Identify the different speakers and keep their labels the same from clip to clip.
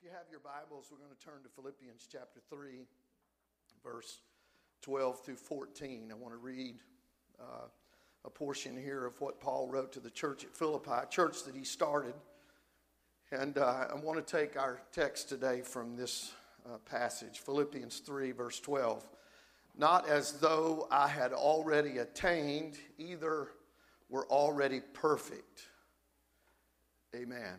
Speaker 1: If you have your Bibles, we're going to turn to Philippians chapter 3, verse 12 through 14. I want to read uh, a portion here of what Paul wrote to the church at Philippi, church that he started. And uh, I want to take our text today from this uh, passage, Philippians 3, verse 12. Not as though I had already attained, either were already perfect. Amen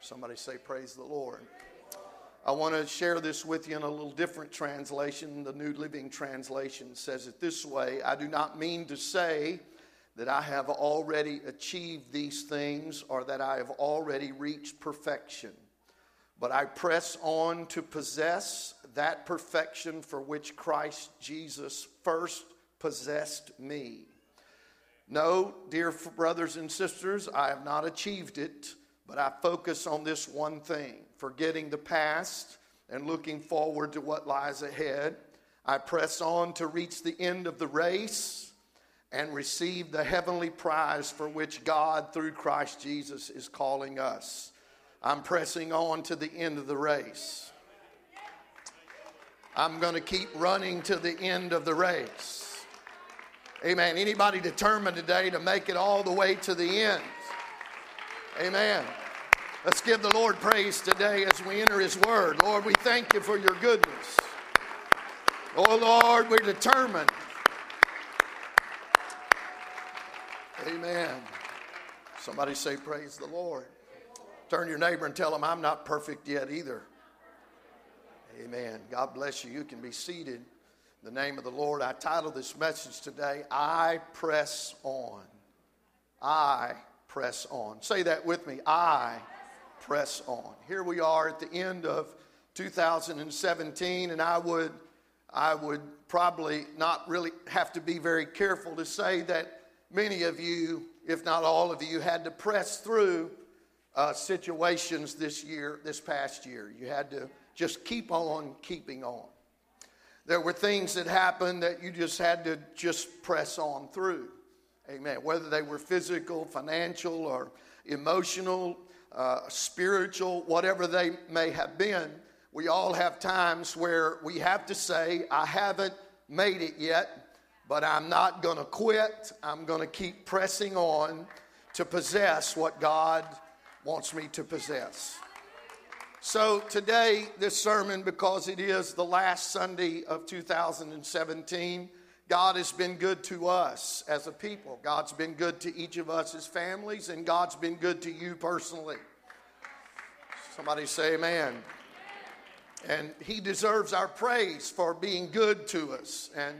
Speaker 1: Somebody say, Praise the Lord. I want to share this with you in a little different translation. The New Living Translation says it this way I do not mean to say that I have already achieved these things or that I have already reached perfection, but I press on to possess that perfection for which Christ Jesus first possessed me. No, dear brothers and sisters, I have not achieved it but I focus on this one thing forgetting the past and looking forward to what lies ahead. I press on to reach the end of the race and receive the heavenly prize for which God, through Christ Jesus, is calling us. I'm pressing on to the end of the race. I'm going to keep running to the end of the race. Amen. Anybody determined today to make it all the way to the end? Amen. Let's give the Lord praise today as we enter His Word. Lord, we thank you for your goodness. Oh, Lord, we're determined. Amen. Somebody say, Praise the Lord. Turn your neighbor and tell him, I'm not perfect yet either. Amen. God bless you. You can be seated. In the name of the Lord, I title this message today, I Press On. I press on. Say that with me. I press on. Here we are at the end of 2017, and I would, I would probably not really have to be very careful to say that many of you, if not all of you, had to press through uh, situations this year, this past year. You had to just keep on keeping on. There were things that happened that you just had to just press on through. Amen. Whether they were physical, financial, or emotional, uh, spiritual, whatever they may have been, we all have times where we have to say, I haven't made it yet, but I'm not going to quit. I'm going to keep pressing on to possess what God wants me to possess. So, today, this sermon, because it is the last Sunday of 2017, God has been good to us as a people. God's been good to each of us as families, and God's been good to you personally. Somebody say amen. And He deserves our praise for being good to us and,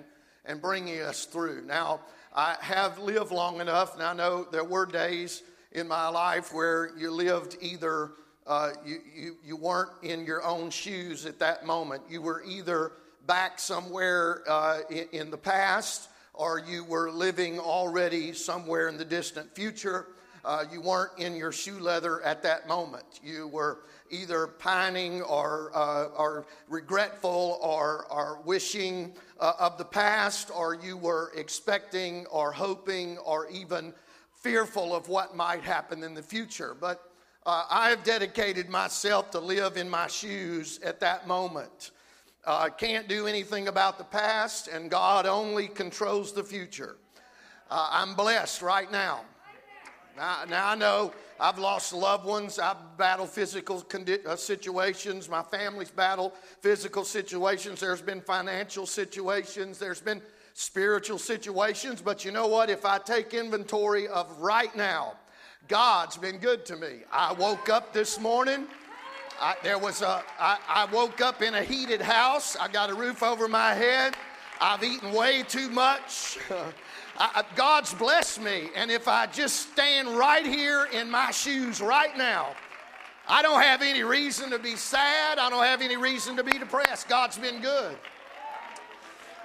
Speaker 1: and bringing us through. Now, I have lived long enough, and I know there were days in my life where you lived either, uh, you, you, you weren't in your own shoes at that moment. You were either back somewhere uh, in, the past, or you were living already somewhere in the distant future. Uh, you weren't in your shoe leather at that moment. You were either pining or, uh, or regretful or, or wishing uh, of the past, or you were expecting or hoping or even fearful of what might happen in the future. But uh, I have dedicated myself to live in my shoes at that moment. Uh, can't do anything about the past, and God only controls the future. Uh, I'm blessed right now. Now, now, I know I've lost loved ones. I've battled physical condi- uh, situations. My family's battled physical situations. There's been financial situations. There's been spiritual situations. But you know what? If I take inventory of right now, God's been good to me. I woke up this morning. I, there was a, I, I woke up in a heated house. I got a roof over my head. I've eaten way too much. I, God's blessed me. And if I just stand right here in my shoes right now, I don't have any reason to be sad. I don't have any reason to be depressed. God's been good.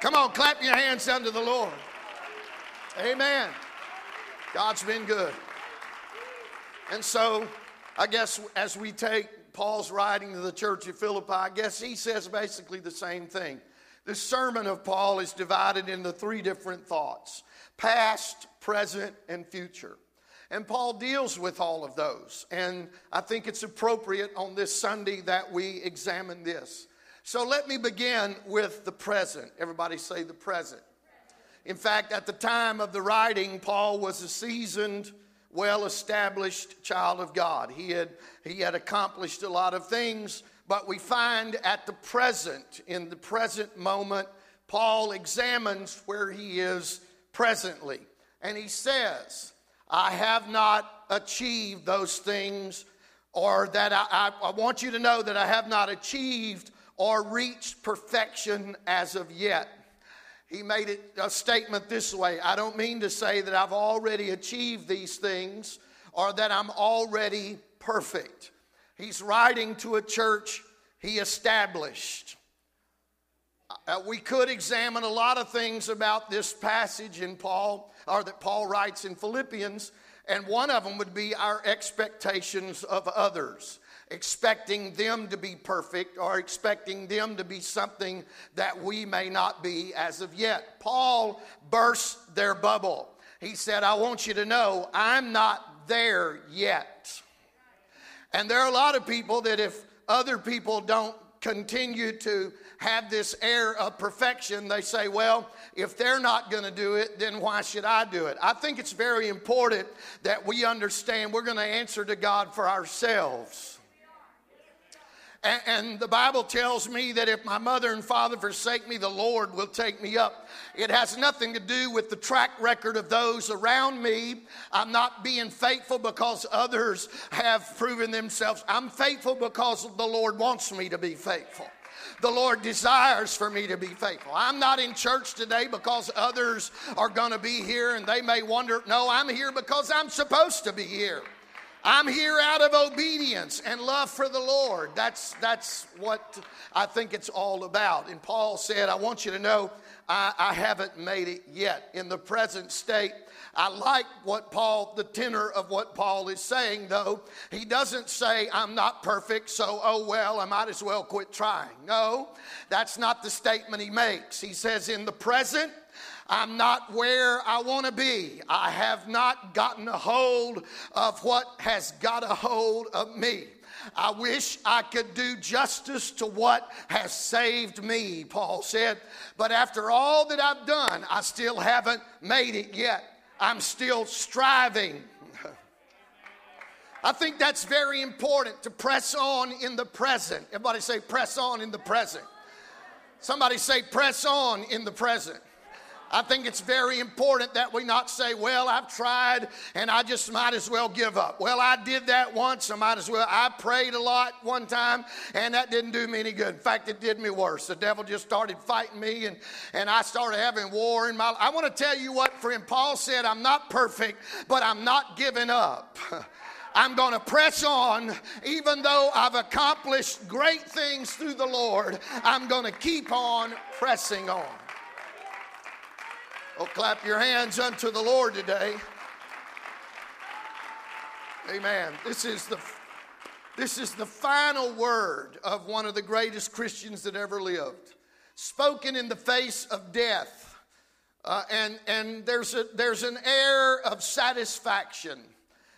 Speaker 1: Come on, clap your hands unto the Lord. Amen. God's been good. And so, I guess as we take Paul's writing to the church of Philippi, I guess he says basically the same thing. The sermon of Paul is divided into three different thoughts past, present, and future. And Paul deals with all of those. And I think it's appropriate on this Sunday that we examine this. So let me begin with the present. Everybody say the present. In fact, at the time of the writing, Paul was a seasoned, well established child of God. He had, he had accomplished a lot of things, but we find at the present, in the present moment, Paul examines where he is presently. And he says, I have not achieved those things, or that I, I, I, want you to know that I have not achieved or reached perfection as of yet. He made it a statement this way I don't mean to say that I've already achieved these things or that I'm already perfect. He's writing to a church he established. Uh, we could examine a lot of things about this passage in Paul, or that Paul writes in Philippians, and one of them would be our expectations of others, expecting them to be perfect or expecting them to be something that we may not be as of yet. Paul burst their bubble. He said, I want you to know I'm not there yet. And there are a lot of people that if other people don't continue to have this air of perfection, they say, well, if they're not going to do it, then why should I do it? I think it's very important that we understand we're going to answer to God for ourselves. And, and the Bible tells me that if my mother and father forsake me, the Lord will take me up. It has nothing to do with the track record of those around me. I'm not being faithful because others have proven themselves. I'm faithful because the Lord wants me to be faithful the Lord desires for me to be faithful. I'm not in church today because others are going to be here and they may wonder, no, I'm here because I'm supposed to be here. I'm here out of obedience and love for the Lord. That's, that's what I think it's all about. And Paul said, I want you to know I, I haven't made it yet. In the present state, I like what Paul, the tenor of what Paul is saying, though. He doesn't say, I'm not perfect, so oh well, I might as well quit trying. No, that's not the statement he makes. He says, In the present, I'm not where I want to be. I have not gotten a hold of what has got a hold of me. I wish I could do justice to what has saved me, Paul said. But after all that I've done, I still haven't made it yet. I'm still striving. I think that's very important to press on in the present. Everybody say, press on in the present. Somebody say, press on in the present. I think it's very important that we not say, well, I've tried and I just might as well give up. Well, I did that once, I might as well. I prayed a lot one time and that didn't do me any good. In fact, it did me worse. The devil just started fighting me and, and I started having war in my life. I want to tell you what, friend, Paul said, I'm not perfect, but I'm not giving up. I'm going to press on, even though I've accomplished great things through the Lord. I'm going to keep on pressing on. Oh, clap your hands unto the Lord today. Amen. This is the this is the final word of one of the greatest Christians that ever lived, spoken in the face of death. Uh, and and there's, a, there's an air of satisfaction.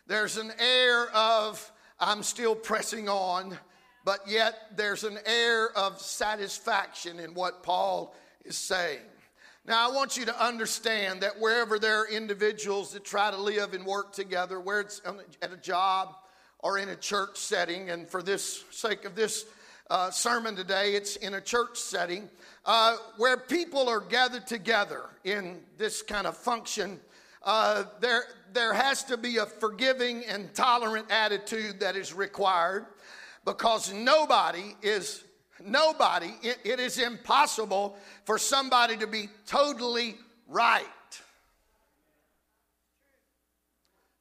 Speaker 1: There's an air of, I'm still pressing on, but yet there's an air of satisfaction in what Paul is saying. Now, I want you to understand that wherever there are individuals that try to live and work together, where it's at a job or in a church setting, and for this sake of this uh, sermon today, it's in a church setting, uh, where people are gathered together in this kind of function, uh, there, there has to be a forgiving and tolerant attitude that is required because nobody is Nobody, it, it is impossible for somebody to be totally right.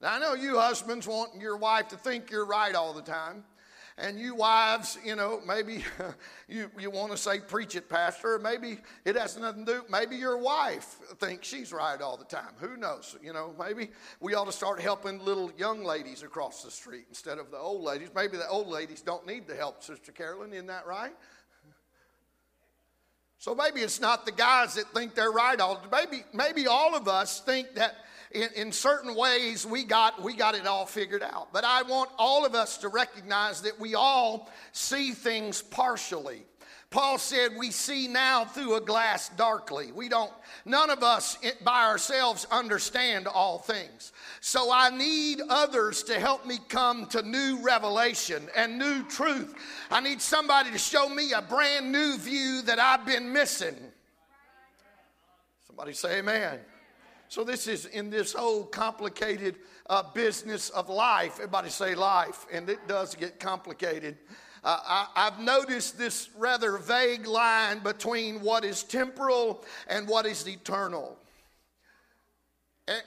Speaker 1: Now, I know you husbands want your wife to think you're right all the time. And you wives, you know, maybe you, you want to say, preach it, Pastor. Maybe it has nothing to do. Maybe your wife thinks she's right all the time. Who knows? You know, maybe we ought to start helping little young ladies across the street instead of the old ladies. Maybe the old ladies don't need the help, Sister Carolyn. Isn't that right? So maybe it's not the guys that think they're right all. Maybe maybe all of us think that in, in certain ways we got we got it all figured out. But I want all of us to recognize that we all see things partially. Paul said, We see now through a glass darkly. We don't, none of us by ourselves understand all things. So I need others to help me come to new revelation and new truth. I need somebody to show me a brand new view that I've been missing. Somebody say, Amen. So, this is in this whole complicated uh, business of life. Everybody say life, and it does get complicated. Uh, I, I've noticed this rather vague line between what is temporal and what is eternal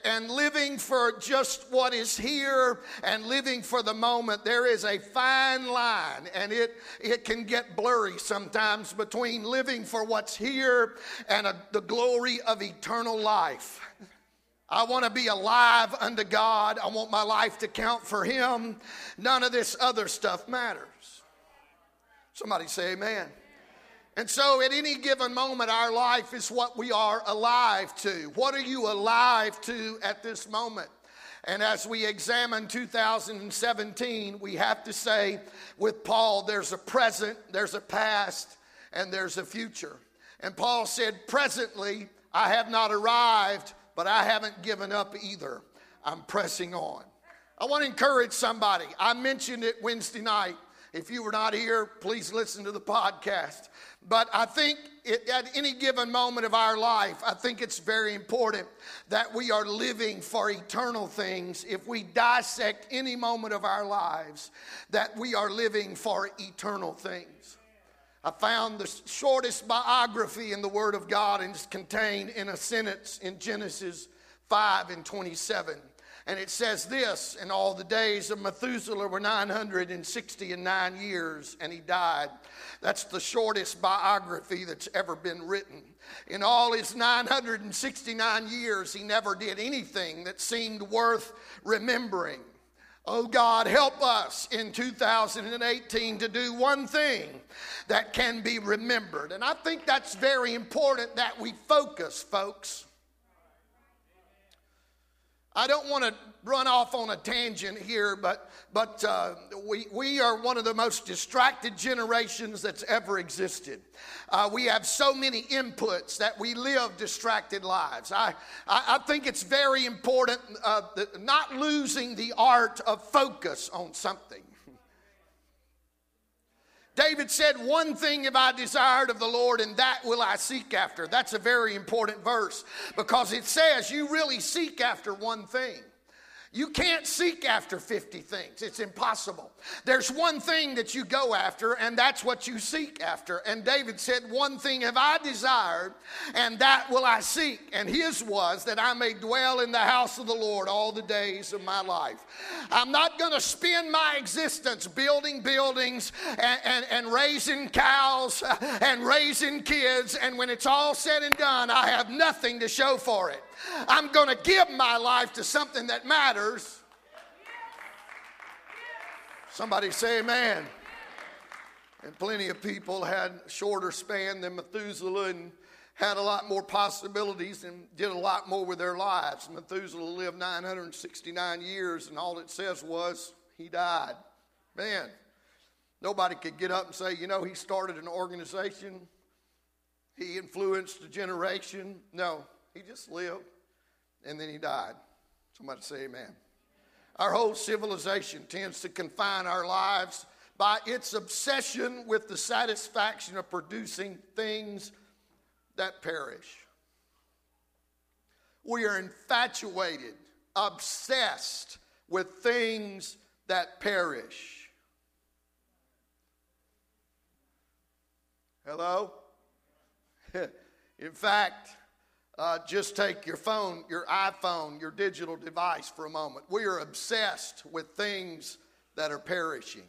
Speaker 1: and living for just what is here and living for the moment, there is a fine line, and it, it can get blurry sometimes between living for what's here and a, the glory of eternal life. I want to be alive unto God. I want my life to count for Him. None of this other stuff matters. Somebody say, Amen. And so, at any given moment, our life is what we are alive to. What are you alive to at this moment? And as we examine 2017, we have to say with Paul, there's a present, there's a past, and there's a future. And Paul said, Presently, I have not arrived, but I haven't given up either. I'm pressing on. I want to encourage somebody. I mentioned it Wednesday night. If you were not here, please listen to the podcast. But I think it, at any given moment of our life, I think it's very important that we are living for eternal things. If we dissect any moment of our lives, that we are living for eternal things. I found the shortest biography in the Word of God and it's contained in a sentence in Genesis 5 and 27. And it says this And all the days of Methuselah were 969 years, and he died. That's the shortest biography that's ever been written. In all his 969 years, he never did anything that seemed worth remembering. Oh God, help us in 2018 to do one thing that can be remembered. And I think that's very important that we focus, folks. I don't want to run off on a tangent here, but, but uh, we, we are one of the most distracted generations that's ever existed. Uh, we have so many inputs that we live distracted lives. I, I, I think it's very important uh, not losing the art of focus on something. David said, One thing have I desired of the Lord, and that will I seek after. That's a very important verse because it says you really seek after one thing. You can't seek after 50 things. It's impossible. There's one thing that you go after, and that's what you seek after. And David said, One thing have I desired, and that will I seek. And his was that I may dwell in the house of the Lord all the days of my life. I'm not going to spend my existence building buildings and, and, and raising cows and raising kids, and when it's all said and done, I have nothing to show for it. I'm going to give my life to something that matters. Somebody say amen. And plenty of people had shorter span than Methuselah and had a lot more possibilities and did a lot more with their lives. Methuselah lived 969 years, and all it says was he died. Man, nobody could get up and say, you know, he started an organization, he influenced a generation. No, he just lived and then he died. Somebody say amen. Our whole civilization tends to confine our lives by its obsession with the satisfaction of producing things that perish. We are infatuated, obsessed with things that perish. Hello? In fact, uh, just take your phone, your iPhone, your digital device for a moment. We are obsessed with things that are perishing.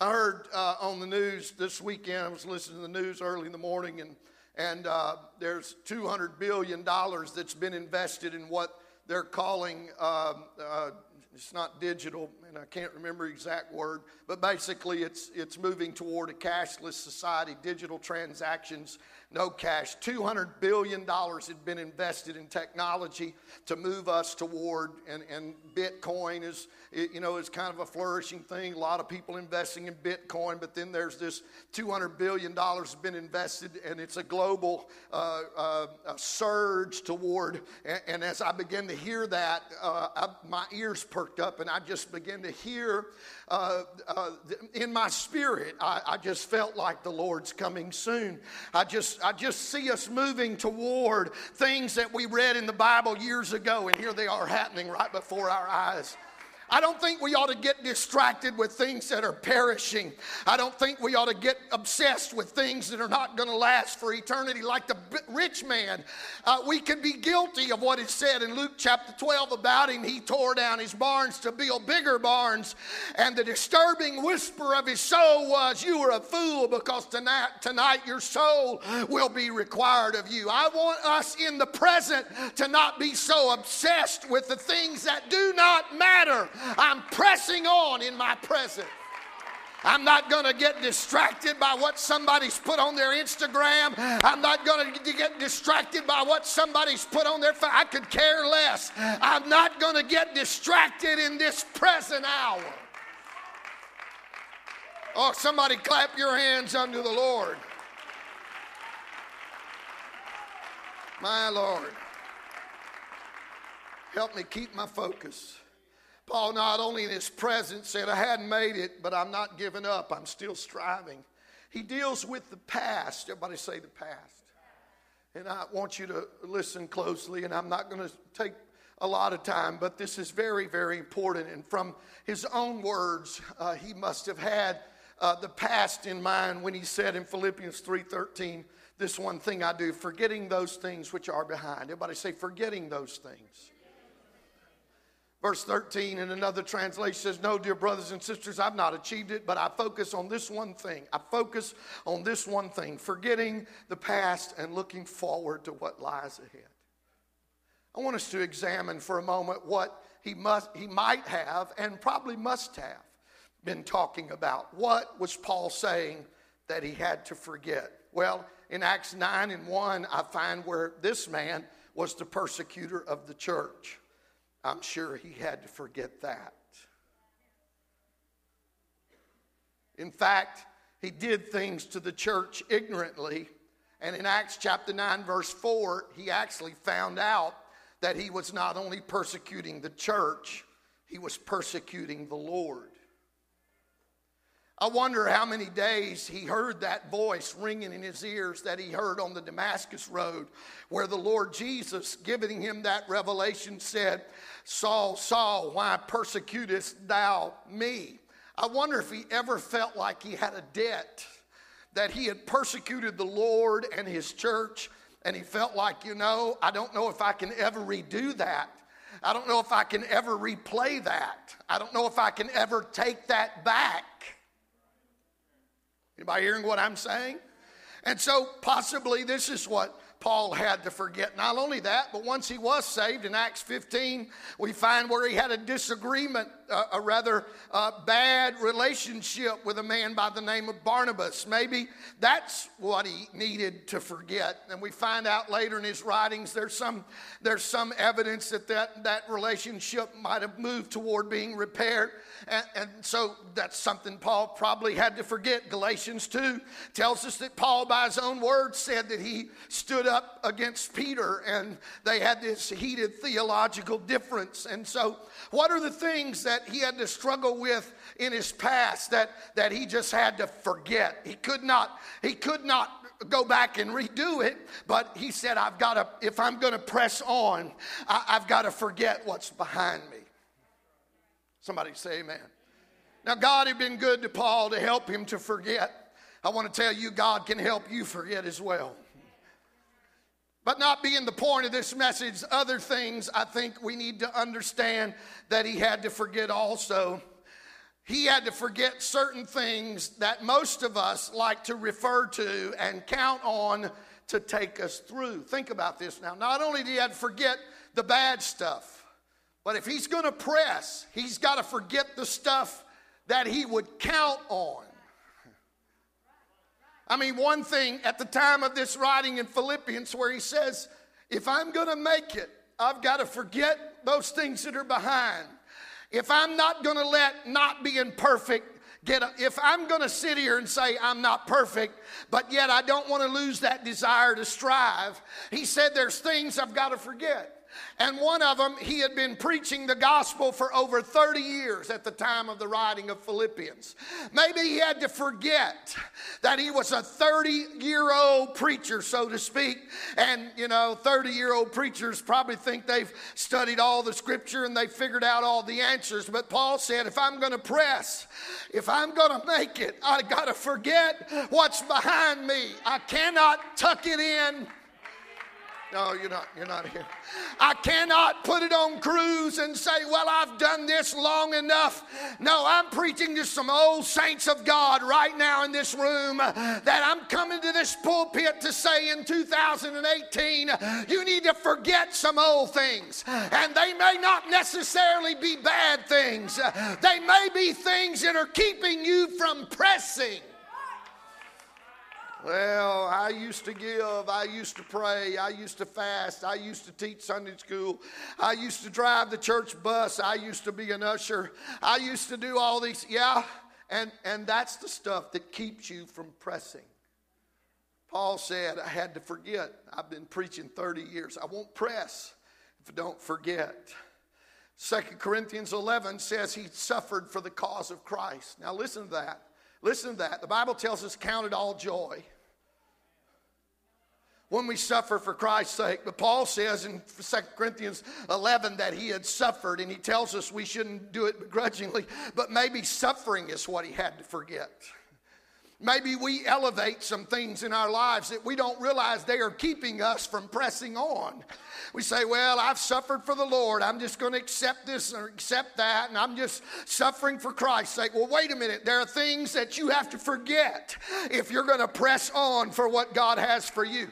Speaker 1: I heard uh, on the news this weekend, I was listening to the news early in the morning, and, and uh, there's $200 billion that's been invested in what they're calling, uh, uh, it's not digital, and I can't remember exact word, but basically it's, it's moving toward a cashless society, digital transactions no cash. $200 billion had been invested in technology to move us toward, and, and Bitcoin is, you know, is kind of a flourishing thing. A lot of people investing in Bitcoin, but then there's this $200 billion has been invested, and it's a global uh, uh, surge toward. And, and, as I began to hear that, uh, I, my ears perked up, and I just began to hear uh, uh, in my spirit, I, I just felt like the Lord's coming soon. I just, I just see us moving toward things that we read in the Bible years ago, and here they are happening right before our eyes. I don't think we ought to get distracted with things that are perishing. I don't think we ought to get obsessed with things that are not going to last for eternity. Like the rich man, uh, we can be guilty of what is said in Luke chapter 12 about him. He tore down his barns to build bigger barns, and the disturbing whisper of his soul was, You are a fool because tonight, tonight your soul will be required of you. I want us in the present to not be so obsessed with the things that do not matter. I'm pressing on in my present. I'm not going to get distracted by what somebody's put on their Instagram. I'm not going to get distracted by what somebody's put on their I could care less. I'm not going to get distracted in this present hour. Oh, somebody clap your hands unto the Lord. My Lord. Help me keep my focus. Paul, not only in his presence, said, I hadn't made it, but I'm not giving up. I'm still striving. He deals with the past. Everybody say the past. And I want you to listen closely, and I'm not going to take a lot of time, but this is very, very important. And from his own words, uh, he must have had uh, the past in mind when he said in Philippians 3:13, "This one thing I do, forgetting those things which are behind." Everybody say, "Forgetting those things." Verse 13 in another translation says, No, dear brothers and sisters, I've not achieved it, but I focus on this one thing. I focus on this one thing, forgetting the past and looking forward to what lies ahead. I want us to examine for a moment what he, must, he might have and probably must have been talking about. What was Paul saying that he had to forget? Well, in Acts 9 and 1, I find where this man was the persecutor of the church. I'm sure he had to forget that. In fact, he did things to the church ignorantly. And in Acts chapter 9, verse 4, he actually found out that he was not only persecuting the church, he was persecuting the Lord. I wonder how many days he heard that voice ringing in his ears that he heard on the Damascus Road, where the Lord Jesus, giving him that revelation, said, Saul, Saul, why persecutest thou me? I wonder if he ever felt like he had a debt, that he had persecuted the Lord and his church, and he felt like, you know, I don't know if I can ever redo that. I don't know if I can ever replay that. I don't know if I can ever take that back. Anybody hearing what I'm saying? And so possibly this is what Paul had to forget. Not only that, but once he was saved in Acts 15, we find where he had a disagreement, uh, a rather uh, bad relationship with a man by the name of Barnabas. Maybe that's what he needed to forget. And we find out later in his writings there's some, there's some evidence that, that that relationship might have moved toward being repaired. And, and so that's something Paul probably had to forget. Galatians 2 tells us that Paul, by his own words, said that he stood up against Peter and they had this heated theological difference. And so, what are the things that he had to struggle with in his past that, that he just had to forget? He could not, he could not go back and redo it, but he said, I've got to, if I'm going to press on, I, I've got to forget what's behind me. Somebody say amen. Now, God had been good to Paul to help him to forget. I want to tell you, God can help you forget as well. But not being the point of this message, other things I think we need to understand that he had to forget also. he had to forget certain things that most of us like to refer to and count on to take us through. Think about this now. Not only did he have to forget the bad stuff, but if he's going to press, he's got to forget the stuff that he would count on. I mean, one thing at the time of this writing in Philippians where he says, if I'm going to make it, I've got to forget those things that are behind if I'm not going to let not being perfect get, a, if I'm going to sit here and say I'm not perfect, but yet I don't want to lose that desire to strive, he said there's things I've got to forget. And one of them, he had been preaching the gospel for over 30 years at the time of the writing of Philippians. Maybe he had to forget that he was a 30 year old preacher, so to speak. And, you know, 30 year old preachers probably think they've studied all the scripture and they figured out all the answers. But Paul said, if I'm going to press, if I'm going to make it, I got to forget what's behind me. I cannot tuck it in no, you're not. You're not here. I cannot put it on cruise and say, well, I've done this long enough. No, I'm preaching to some old saints of God right now in this room that I'm coming to this pulpit to say in 2018, you need to forget some old things. And they may not necessarily be bad things, they may be things that are keeping you from pressing. Well, I used to give, I used to pray, I used to fast, I used to teach Sunday school, I used to drive the church bus, I used to be an usher, I used to do all these, yeah, and, and that's the stuff that keeps you from pressing. Paul said, I had to forget. I've been preaching 30 years. I won't press if I don't forget. 2 Corinthians 11 says he suffered for the cause of Christ. Now listen to that. Listen to that. The Bible tells us, count it all joy when we suffer for Christ's sake. But Paul says in 2 Corinthians 11 that he had suffered, and he tells us we shouldn't do it begrudgingly, but maybe suffering is what he had to forget. Maybe we elevate some things in our lives that we don't realize they are keeping us from pressing on. We say, Well, I've suffered for the Lord. I'm just going to accept this or accept that, and I'm just suffering for Christ's sake. Well, wait a minute. There are things that you have to forget if you're going to press on for what God has for you.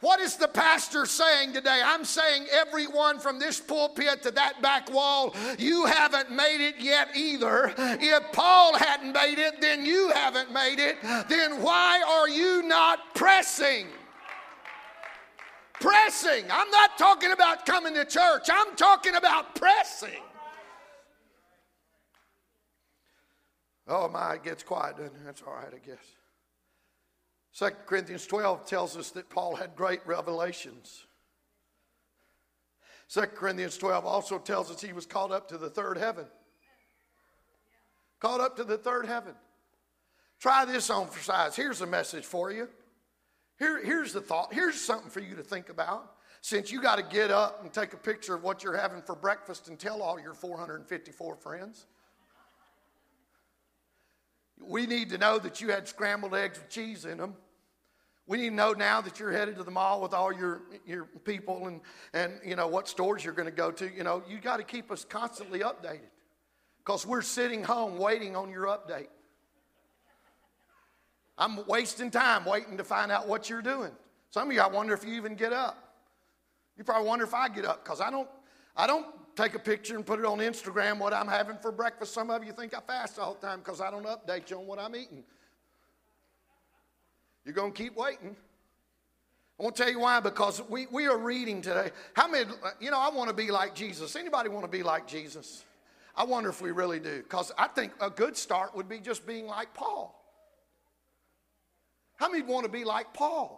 Speaker 1: What is the pastor saying today? I'm saying everyone from this pulpit to that back wall, you haven't made it yet either. If Paul hadn't made it, then you haven't made it. Then why are you not pressing? Pressing. I'm not talking about coming to church, I'm talking about pressing. Oh my, it gets quiet, doesn't it? That's all right, I guess. 2 Corinthians 12 tells us that Paul had great revelations. 2 Corinthians 12 also tells us he was called up to the third heaven. Called up to the third heaven. Try this on for size. Here's a message for you. Here, here's the thought. Here's something for you to think about. Since you got to get up and take a picture of what you're having for breakfast and tell all your 454 friends. We need to know that you had scrambled eggs with cheese in them. We need to know now that you're headed to the mall with all your, your people and, and you know what stores you're going to go to. You know, you got to keep us constantly updated because we're sitting home waiting on your update. I'm wasting time waiting to find out what you're doing. Some of you, I wonder if you even get up. You probably wonder if I get up because I don't, I don't take a picture and put it on Instagram what I'm having for breakfast. Some of you think I fast all the time because I don't update you on what I'm eating. You're going to keep waiting. I won't tell you why, because we, we are reading today. How many, you know, I want to be like Jesus. Anybody want to be like Jesus? I wonder if we really do, because I think a good start would be just being like Paul. How many want to be like Paul?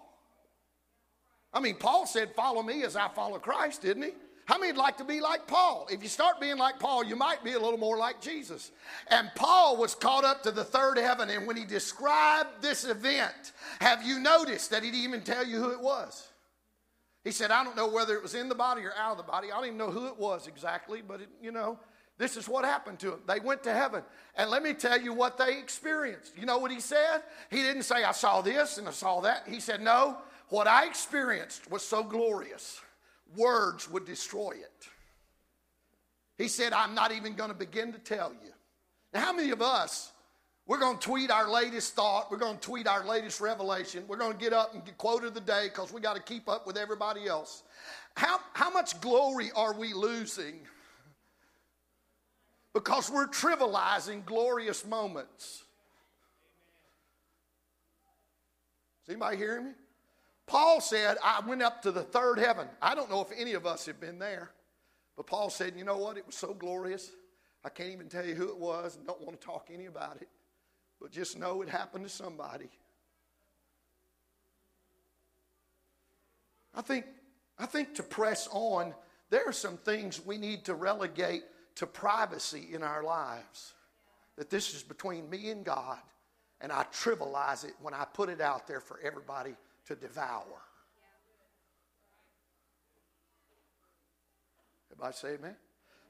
Speaker 1: I mean, Paul said, Follow me as I follow Christ, didn't he? How many would like to be like Paul? If you start being like Paul, you might be a little more like Jesus. And Paul was caught up to the third heaven, and when he described this event, have you noticed that he didn't even tell you who it was? He said, I don't know whether it was in the body or out of the body. I don't even know who it was exactly, but it, you know, this is what happened to them. They went to heaven. And let me tell you what they experienced. You know what he said? He didn't say, I saw this and I saw that. He said, No, what I experienced was so glorious words would destroy it. He said, I'm not even going to begin to tell you. Now, how many of us, we're going to tweet our latest thought, we're going to tweet our latest revelation, we're going to get up and get quote of the day because we got to keep up with everybody else. How, how much glory are we losing because we're trivializing glorious moments? Is anybody hearing me? Paul said, I went up to the third heaven. I don't know if any of us have been there, but Paul said, you know what? It was so glorious. I can't even tell you who it was and don't want to talk any about it, but just know it happened to somebody. I think, I think to press on, there are some things we need to relegate to privacy in our lives. That this is between me and God, and I trivialize it when I put it out there for everybody to devour. Everybody say amen?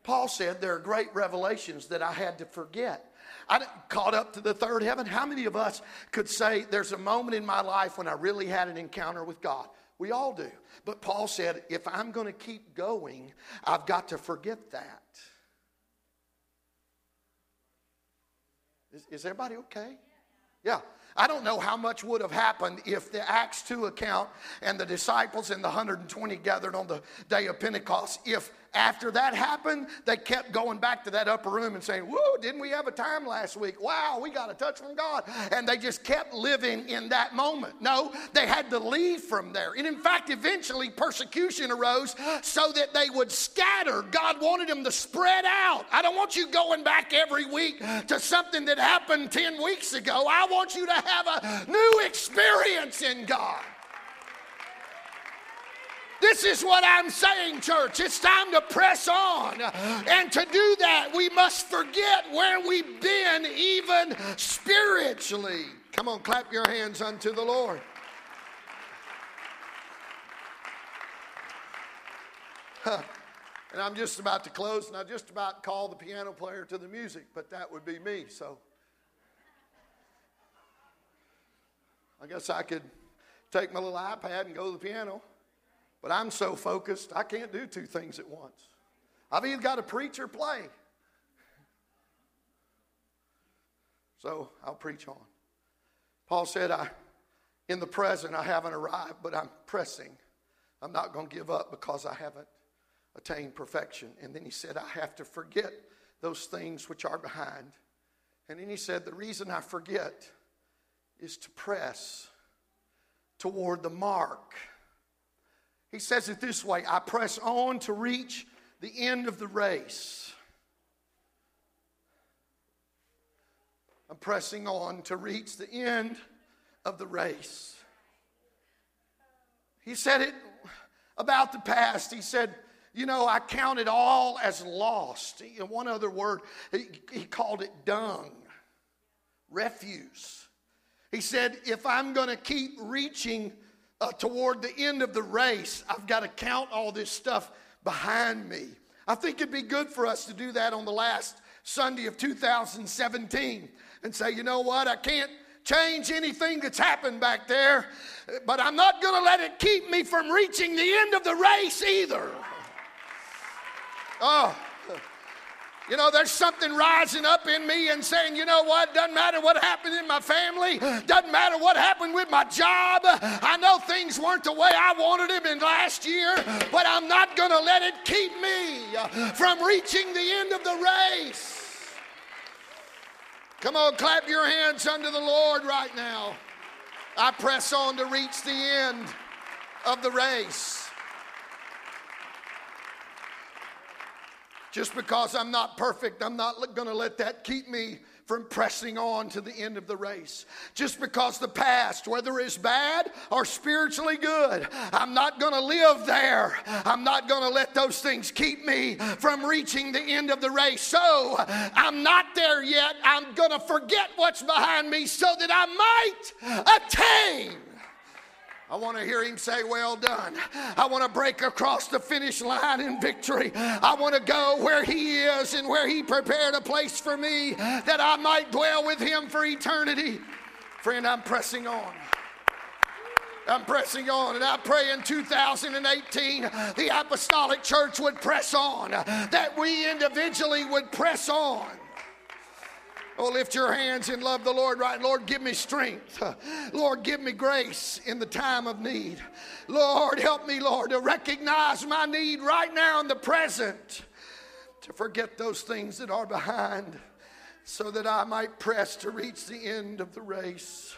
Speaker 1: Paul said there are great revelations that I had to forget. I caught up to the third heaven. How many of us could say there's a moment in my life when I really had an encounter with God? We all do. But Paul said, if I'm going to keep going, I've got to forget that. Is, is everybody okay? Yeah. I don't know how much would have happened if the Acts 2 account and the disciples and the 120 gathered on the day of Pentecost, if after that happened, they kept going back to that upper room and saying, Whoa, didn't we have a time last week? Wow, we got a touch from God. And they just kept living in that moment. No, they had to leave from there. And in fact, eventually persecution arose so that they would scatter. God wanted them to spread out. I don't want you going back every week to something that happened 10 weeks ago. I want you to have a new experience in God. This is what I'm saying, church. It's time to press on. And to do that, we must forget where we've been, even spiritually. Come on, clap your hands unto the Lord. And I'm just about to close, and I just about call the piano player to the music, but that would be me. So I guess I could take my little iPad and go to the piano. But I'm so focused, I can't do two things at once. I've either got to preach or play. So I'll preach on. Paul said, I, in the present, I haven't arrived, but I'm pressing. I'm not going to give up because I haven't attained perfection. And then he said, I have to forget those things which are behind. And then he said, The reason I forget is to press toward the mark he says it this way I press on to reach the end of the race. I'm pressing on to reach the end of the race. He said it about the past. He said, You know, I count it all as lost. In one other word, he, he called it dung, refuse. He said, If I'm going to keep reaching uh, toward the end of the race, I've got to count all this stuff behind me. I think it'd be good for us to do that on the last Sunday of 2017 and say, you know what, I can't change anything that's happened back there, but I'm not going to let it keep me from reaching the end of the race either. Oh. You know, there's something rising up in me and saying, you know what, doesn't matter what happened in my family, doesn't matter what happened with my job. I know things weren't the way I wanted them in last year, but I'm not going to let it keep me from reaching the end of the race. Come on, clap your hands unto the Lord right now. I press on to reach the end of the race. Just because I'm not perfect, I'm not going to let that keep me from pressing on to the end of the race. Just because the past, whether it's bad or spiritually good, I'm not going to live there. I'm not going to let those things keep me from reaching the end of the race. So I'm not there yet. I'm going to forget what's behind me so that I might attain I want to hear him say, Well done. I want to break across the finish line in victory. I want to go where he is and where he prepared a place for me that I might dwell with him for eternity. Friend, I'm pressing on. I'm pressing on, and I pray in 2018 the apostolic church would press on, that we individually would press on. Oh, lift your hands and love the Lord right. Lord, give me strength. Lord, give me grace in the time of need. Lord, help me, Lord, to recognize my need right now in the present, to forget those things that are behind, so that I might press to reach the end of the race.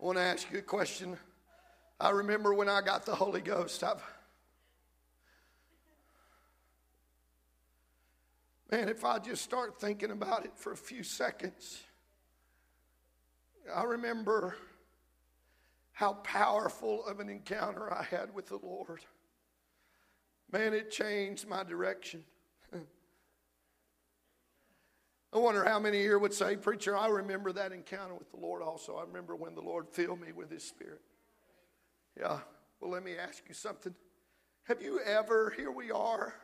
Speaker 1: I want to ask you a question. I remember when I got the Holy Ghost. I've, man, if I just start thinking about it for a few seconds, I remember how powerful of an encounter I had with the Lord. Man, it changed my direction. I wonder how many here would say, Preacher, I remember that encounter with the Lord also. I remember when the Lord filled me with His Spirit. Yeah, well, let me ask you something. Have you ever, here we are,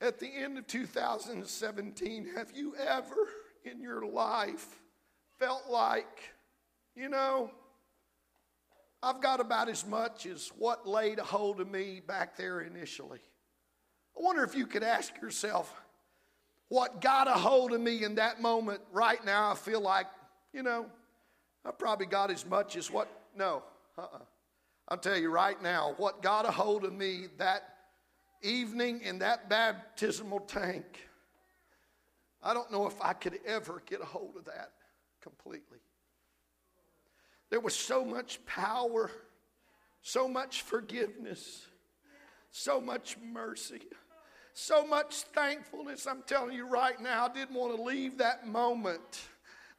Speaker 1: at the end of 2017, have you ever in your life felt like, you know, I've got about as much as what laid a hold of me back there initially? I wonder if you could ask yourself, what got a hold of me in that moment right now, I feel like, you know, I probably got as much as what, no, uh-uh. I'll tell you right now, what got a hold of me that evening in that baptismal tank, I don't know if I could ever get a hold of that completely. There was so much power, so much forgiveness, so much mercy so much thankfulness. I'm telling you right now, I didn't want to leave that moment.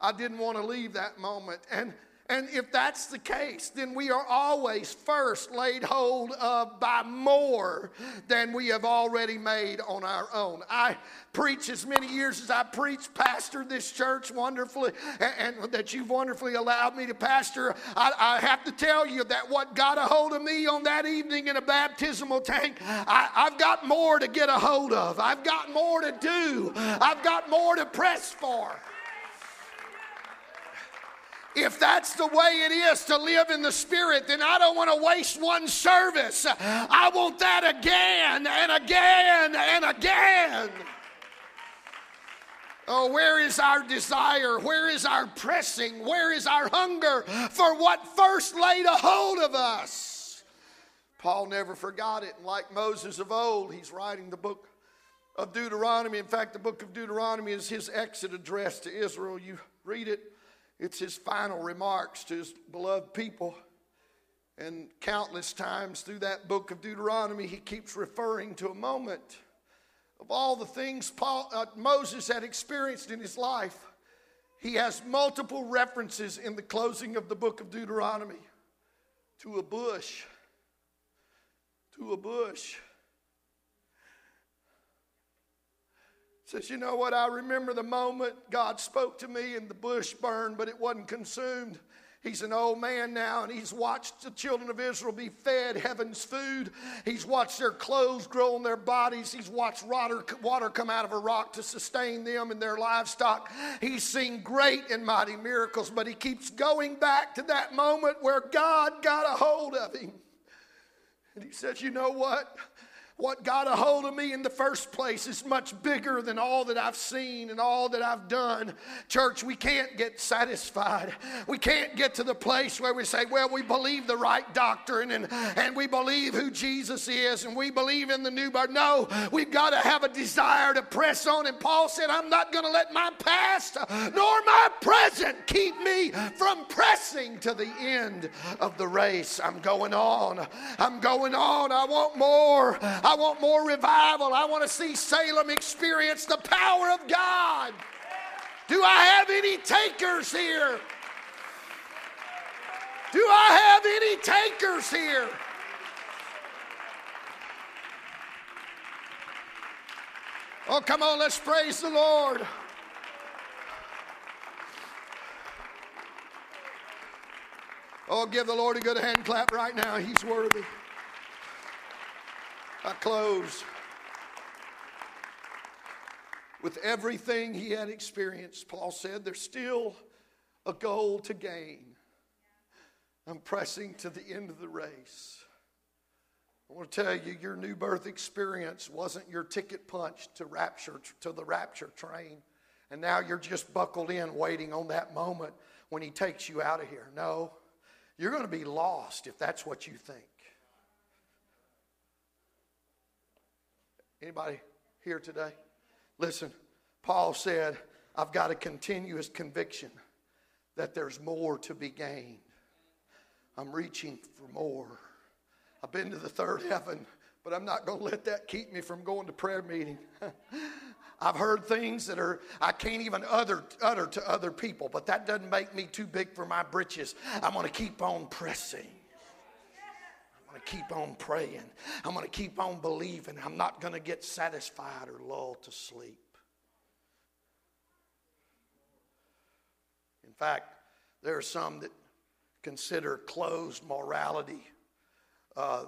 Speaker 1: I didn't want to leave that moment. And and if that's the case, then we are always first laid hold of by more than we have already made on our own. I preach as many years as I preach, pastor this church wonderfully, and, and that you've wonderfully allowed me to pastor. I, I, have to tell you that what got a hold of me on that evening in a baptismal tank, I, I've got more to get a hold of. I've got more to do. I've got more to press for. If that's the way it is to live in the Spirit, then I don't want to waste one service. I want that again and again and again. Oh, where is our desire? Where is our pressing? Where is our hunger for what first laid a hold of us? Paul never forgot it. And like Moses of old, he's writing the book of Deuteronomy. In fact, the book of Deuteronomy is his exit address to Israel. You read it it's his final remarks to his beloved people. And countless times through that book of Deuteronomy, he keeps referring to a moment of all the things Paul, uh, Moses had experienced in his life. He has multiple references in the closing of the book of Deuteronomy to a bush, to a bush. Says, you know what? I remember the moment God spoke to me and the bush burned, but it wasn't consumed. He's an old man now, and he's watched the children of Israel be fed heaven's food. He's watched their clothes grow on their bodies. He's watched water, come out of a rock to sustain them and their livestock. He's seen great and mighty miracles, but he keeps going back to that moment where God got a hold of him. And he says, You know what? What got a hold of me in the first place is much bigger than all that I've seen and all that I've done. Church, we can't get satisfied. We can't get to the place where we say, well, we believe the right doctrine and, and we believe who Jesus is and we believe in the new birth. No, we've got to have a desire to press on. And Paul said, I'm not going to let my past nor my present keep me from pressing to the end of the race. I'm going on. I'm going on. I want more. I want more revival. I want to see Salem experience the power of God. Do I have any takers here? Do I have any takers here? Oh, come on, let's praise the Lord. Oh, give the Lord a good hand clap right now. He's worthy. I close with everything he had experienced. Paul said, There's still a goal to gain. I'm pressing to the end of the race. I want to tell you, your new birth experience wasn't your ticket punch to rapture to the rapture train, and now you're just buckled in, waiting on that moment when He takes you out of here. No, you're going to be lost if that's what you think. Anybody here today? Listen, Paul said, I've got a continuous conviction that there's more to be gained. I'm reaching for more. I've been to the third heaven, but I'm not going to let that keep me from going to prayer meeting. I've heard things that are I can't even utter, utter to other people, but that doesn't make me too big for my britches. I'm going to keep on pressing. Keep on praying. I'm going to keep on believing. I'm not going to get satisfied or lulled to sleep. In fact, there are some that consider closed morality. Uh,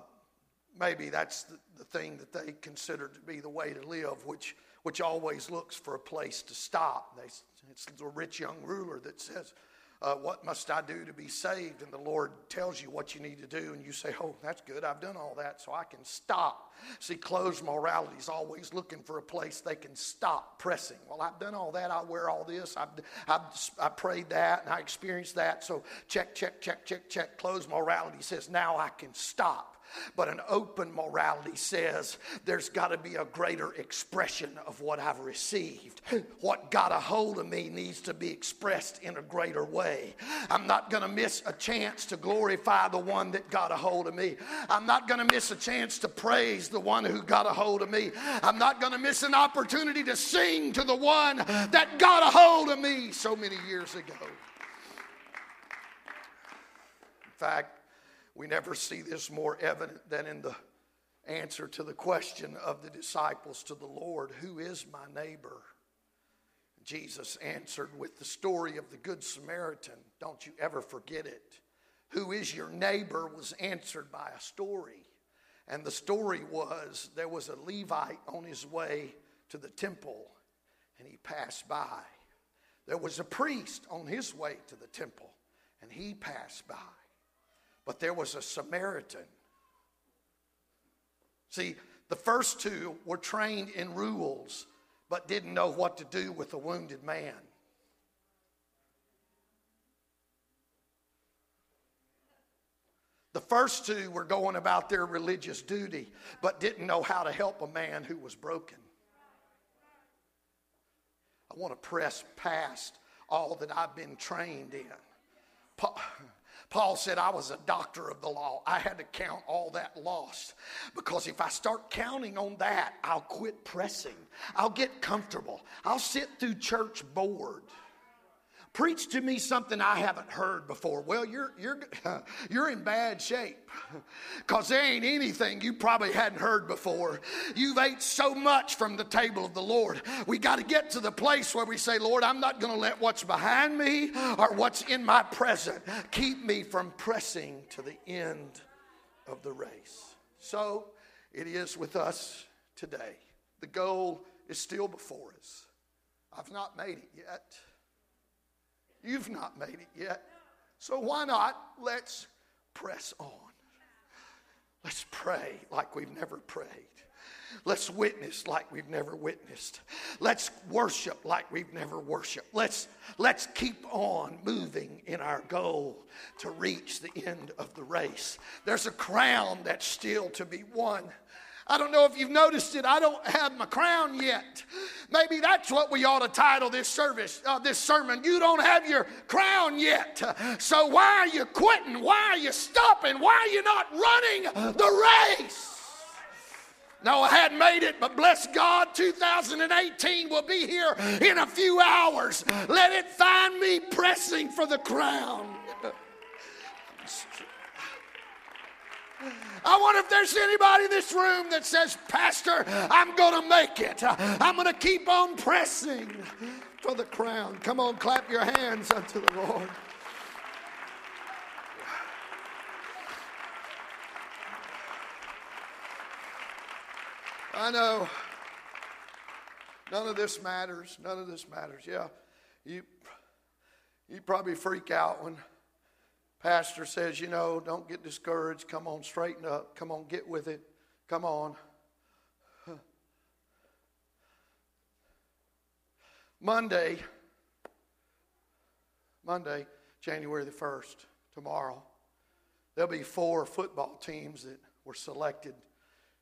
Speaker 1: maybe that's the, the thing that they consider to be the way to live, which, which always looks for a place to stop. They, it's the rich young ruler that says, uh, What must I do to be saved? And the Lord tells you what you need to do, and you say, Oh, that's good. I've done all that, so I can stop. See, closed morality is always looking for a place they can stop pressing. Well, I've done all that. I wear all this. I've, I've, I prayed that, and I experienced that. So check, check, check, check, check. Closed morality says, Now I can stop. But an open morality says there's got to be a greater expression of what I've received. What got a hold of me needs to be expressed in a greater way. I'm not going to miss a chance to glorify the one that got a hold of me. I'm not going to miss a chance to praise the one who got a hold of me. I'm not going to miss an opportunity to sing to the one that got a hold of me so many years ago. In fact, we never see this more evident than in the answer to the question of the disciples to the Lord Who is my neighbor? Jesus answered with the story of the Good Samaritan. Don't you ever forget it. Who is your neighbor was answered by a story. And the story was there was a Levite on his way to the temple and he passed by. There was a priest on his way to the temple and he passed by but there was a Samaritan. See, the first two were trained in rules, but didn't know what to do with a wounded man. The first two were going about their religious duty, but didn't know how to help a man who was broken. I want to press past all that I've been trained in. Paul said, I was a doctor of the law. I had to count all that lost because if I start counting on that, I'll quit pressing. I'll get comfortable. I'll sit through church bored. Preach to me something I haven't heard before. Well, you're, you're, you're in bad shape because there ain't anything you probably hadn't heard before. You've ate so much from the table of the Lord. We got to get to the place where we say, Lord, I'm not going to let what's behind me or what's in my present keep me from pressing to the end of the race. So it is with us today. The goal is still before us. I've not made it yet. You've not made it yet. So why not? Let's press on. Let's pray like we've never prayed. Let's witness like we've never witnessed. Let's worship like we've never worshiped. Let's, let's keep on moving in our goal to reach the end of the race. There's a crown that's still to be won. I don't know if you've noticed it. I don't have my crown yet. Maybe that's what we ought to title this service, uh, this sermon. You don't have your crown yet. So why are you quitting? Why are you stopping? Why are you not running the race? No, I hadn't made it, but bless God, 2018 will be here in a few hours. Let it find me pressing for the crown. I wonder if there's anybody in this room that says, Pastor, I'm going to make it. I'm going to keep on pressing for the crown. Come on, clap your hands unto the Lord. I know none of this matters. None of this matters. Yeah, you you probably freak out when Pastor says, you know, don't get discouraged. Come on, straighten up. Come on, get with it. Come on. Monday, Monday, January the 1st, tomorrow, there'll be four football teams that were selected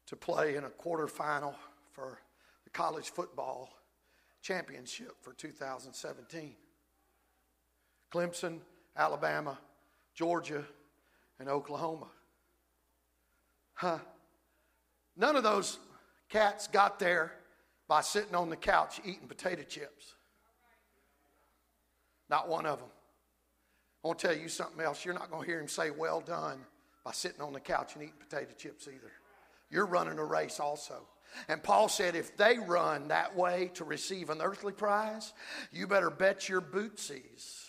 Speaker 1: to play in a quarterfinal for the college football championship for 2017. Clemson, Alabama, Georgia, and Oklahoma. Huh. None of those cats got there by sitting on the couch eating potato chips. Not one of them. I want to tell you something else. You're not going to hear him say, Well done, by sitting on the couch and eating potato chips either. You're running a race also. And Paul said, if they run that way to receive an earthly prize, you better bet your bootsies,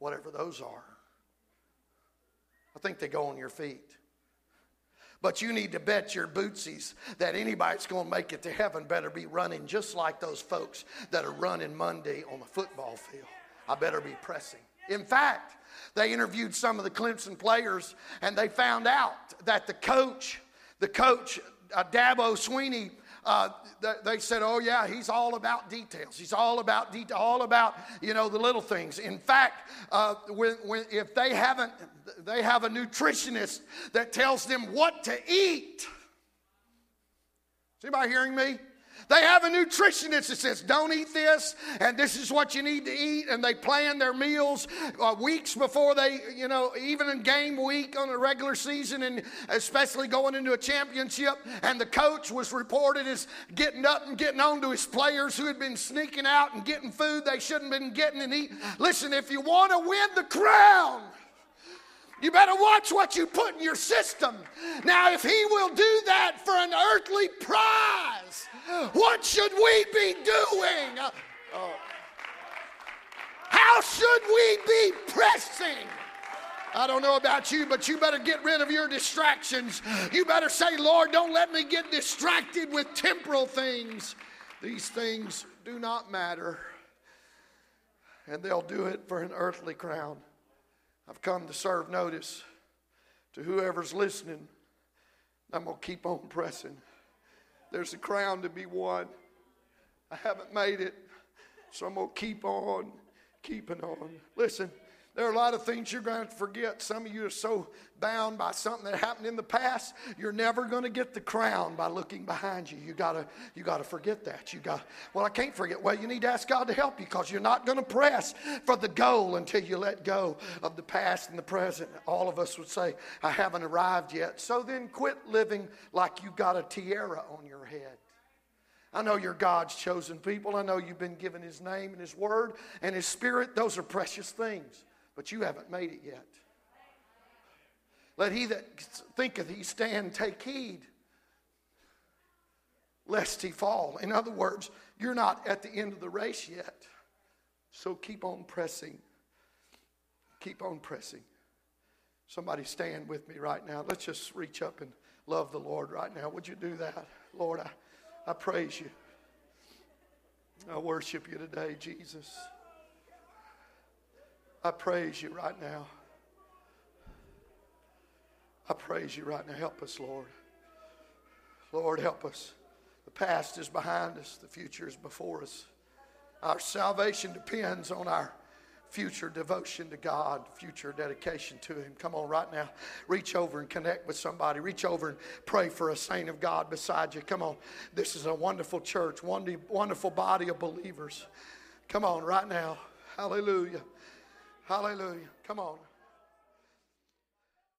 Speaker 1: whatever those are. I think they go on your feet. But you need to bet your bootsies that anybody that's going to make it to heaven better be running just like those folks that are running Monday on the football field. I better be pressing. In fact, they interviewed some of the Clemson players and they found out that the coach, the coach, uh, Dabo Swinney, uh, they said, "Oh yeah, he's all about details. He's all about detail, all about you know the little things." In fact, uh, when, when, if they haven't, they have a nutritionist that tells them what to eat. Is anybody hearing me? They have a nutritionist that says, don't eat this, and this is what you need to eat. And they plan their meals uh, weeks before they, you know, even in game week on a regular season, and especially going into a championship. And the coach was reported as getting up and getting on to his players who had been sneaking out and getting food they shouldn't have been getting and eating. Listen, if you want to win the crown, you better watch what you put in your system. Now, if he will do that for an earthly prize, what should we be doing? Uh, how should we be pressing? I don't know about you, but you better get rid of your distractions. You better say, Lord, don't let me get distracted with temporal things. These things do not matter. And they'll do it for an earthly crown. I've come to serve notice to whoever's listening. I'm going to keep on pressing. There's a crown to be won. I haven't made it, so I'm going to keep on keeping on. Listen. There are a lot of things you're going to forget. Some of you are so bound by something that happened in the past, you're never going to get the crown by looking behind you. You gotta, you gotta forget that. You got, well, I can't forget. Well, you need to ask God to help you because you're not going to press for the goal until you let go of the past and the present. All of us would say, I haven't arrived yet. So then quit living like you got a tiara on your head. I know you're God's chosen people. I know you've been given His name and His word and His spirit. Those are precious things but you haven't made it yet. Let he that thinketh he stand take heed, lest he fall. In other words, you're not at the end of the race yet. So keep on pressing. Keep on pressing. Somebody stand with me right now. Let's just reach up and love the Lord right now. Would you do that? Lord, I, I praise you. I worship you today, Jesus. I praise you right now. I praise you right now. Help us, Lord. Lord, help us. The past is behind us, the future is before us. Our salvation depends on our future devotion to God, future dedication to Him. Come on, right now. Reach over and connect with somebody. Reach over and pray for a saint of God beside you. Come on. This is a wonderful church, wonderful body of believers. Come on, right now. Hallelujah. Hallelujah. Come on.